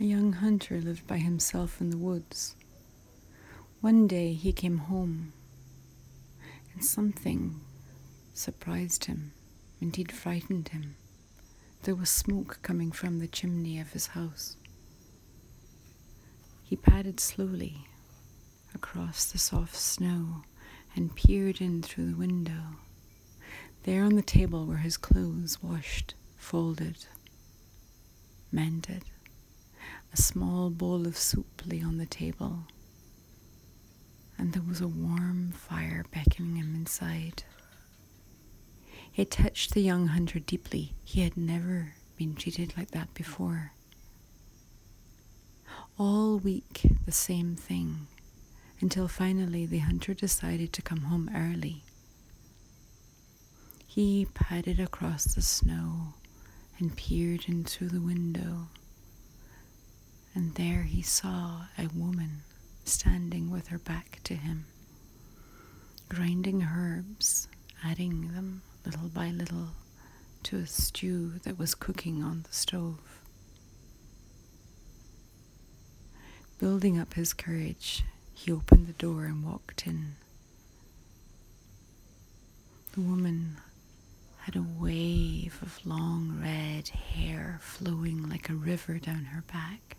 A young hunter lived by himself in the woods. One day he came home, and something surprised him, indeed frightened him. There was smoke coming from the chimney of his house. He padded slowly across the soft snow and peered in through the window. There on the table were his clothes washed, folded, mended. A small bowl of soup lay on the table, and there was a warm fire beckoning him inside. It touched the young hunter deeply. He had never been treated like that before. All week, the same thing, until finally the hunter decided to come home early. He padded across the snow and peered in through the window and there he saw a woman standing with her back to him, grinding herbs, adding them little by little to a stew that was cooking on the stove. Building up his courage, he opened the door and walked in. The woman had a wave of long red hair flowing like a river down her back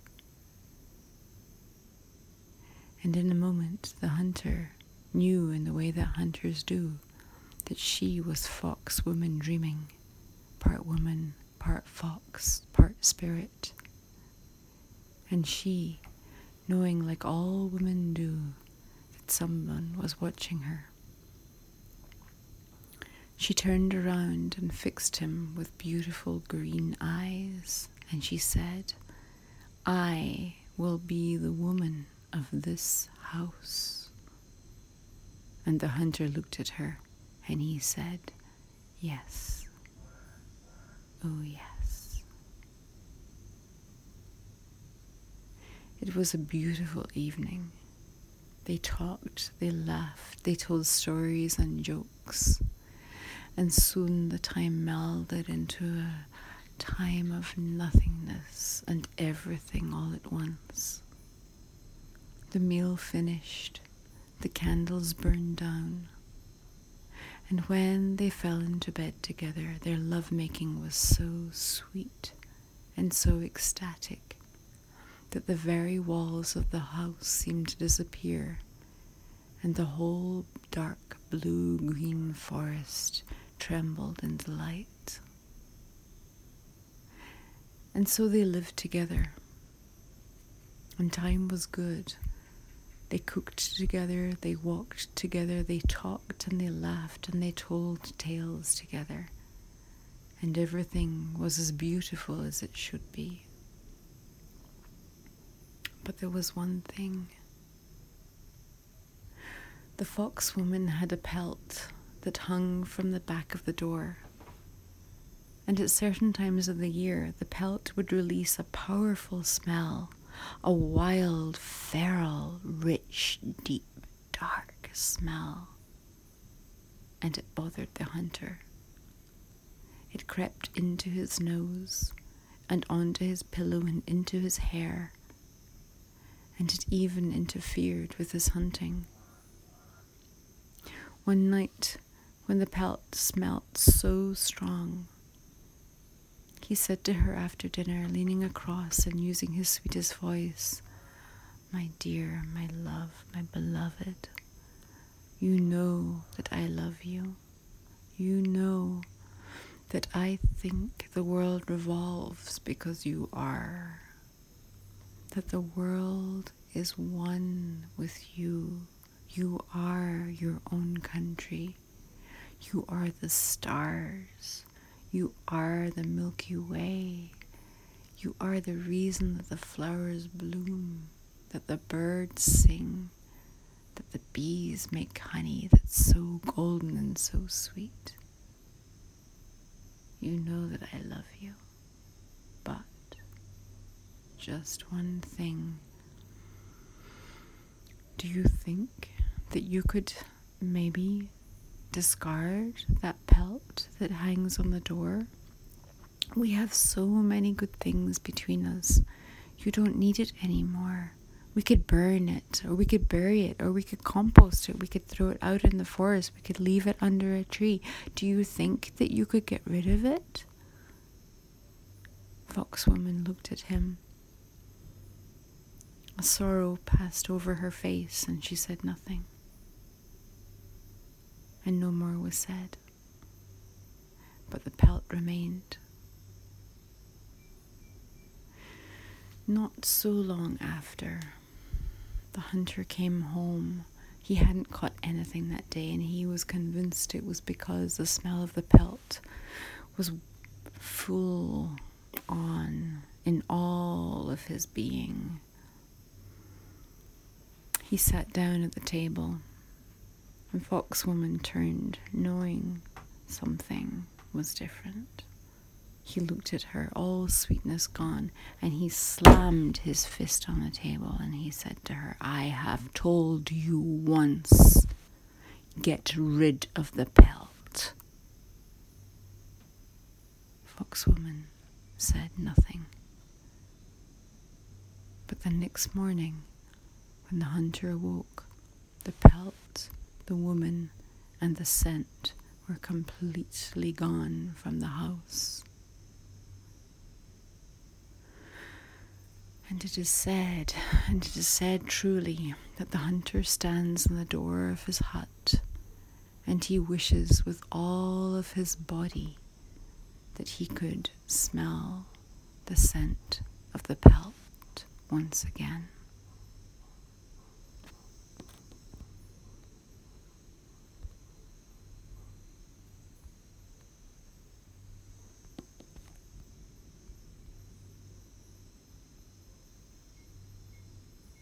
and in a moment the hunter knew in the way that hunters do that she was fox woman dreaming, part woman, part fox, part spirit. And she, knowing like all women do that someone was watching her, she turned around and fixed him with beautiful green eyes, and she said, I will be the woman of this house? And the hunter looked at her and he said, Yes. Oh, yes. It was a beautiful evening. They talked, they laughed, they told stories and jokes, and soon the time melded into a time of nothingness and everything all at once. The meal finished, the candles burned down, and when they fell into bed together, their love-making was so sweet and so ecstatic that the very walls of the house seemed to disappear, and the whole dark blue green forest trembled in delight. And so they lived together, and time was good they cooked together, they walked together, they talked and they laughed and they told tales together. And everything was as beautiful as it should be. But there was one thing. The fox woman had a pelt that hung from the back of the door. And at certain times of the year, the pelt would release a powerful smell a wild, feral, rich, deep, dark smell. And it bothered the hunter. It crept into his nose and onto his pillow and into his hair, and it even interfered with his hunting. One night, when the pelt smelt so strong he said to her after dinner, leaning across and using his sweetest voice, My dear, my love, my beloved, you know that I love you. You know that I think the world revolves because you are. That the world is one with you. You are your own country. You are the stars. You are the Milky Way. You are the reason that the flowers bloom, that the birds sing, that the bees make honey that's so golden and so sweet. You know that I love you, but just one thing. Do you think that you could maybe discard that pelt that hangs on the door. We have so many good things between us. You don't need it anymore. We could burn it, or we could bury it, or we could compost it, we could throw it out in the forest, we could leave it under a tree. Do you think that you could get rid of it? Foxwoman looked at him. A sorrow passed over her face, and she said nothing. And no more was said. But the pelt remained. Not so long after, the hunter came home. He hadn't caught anything that day, and he was convinced it was because the smell of the pelt was full on in all of his being. He sat down at the table, and Foxwoman turned, knowing something was different. He looked at her, all sweetness gone, and he slammed his fist on the table and he said to her, I have told you once, get rid of the pelt. Foxwoman said nothing. But the next morning, when the hunter awoke, the pelt, the woman, and the scent were completely gone from the house. And it is said, and it is said truly, that the hunter stands in the door of his hut and he wishes with all of his body that he could smell the scent of the pelt once again.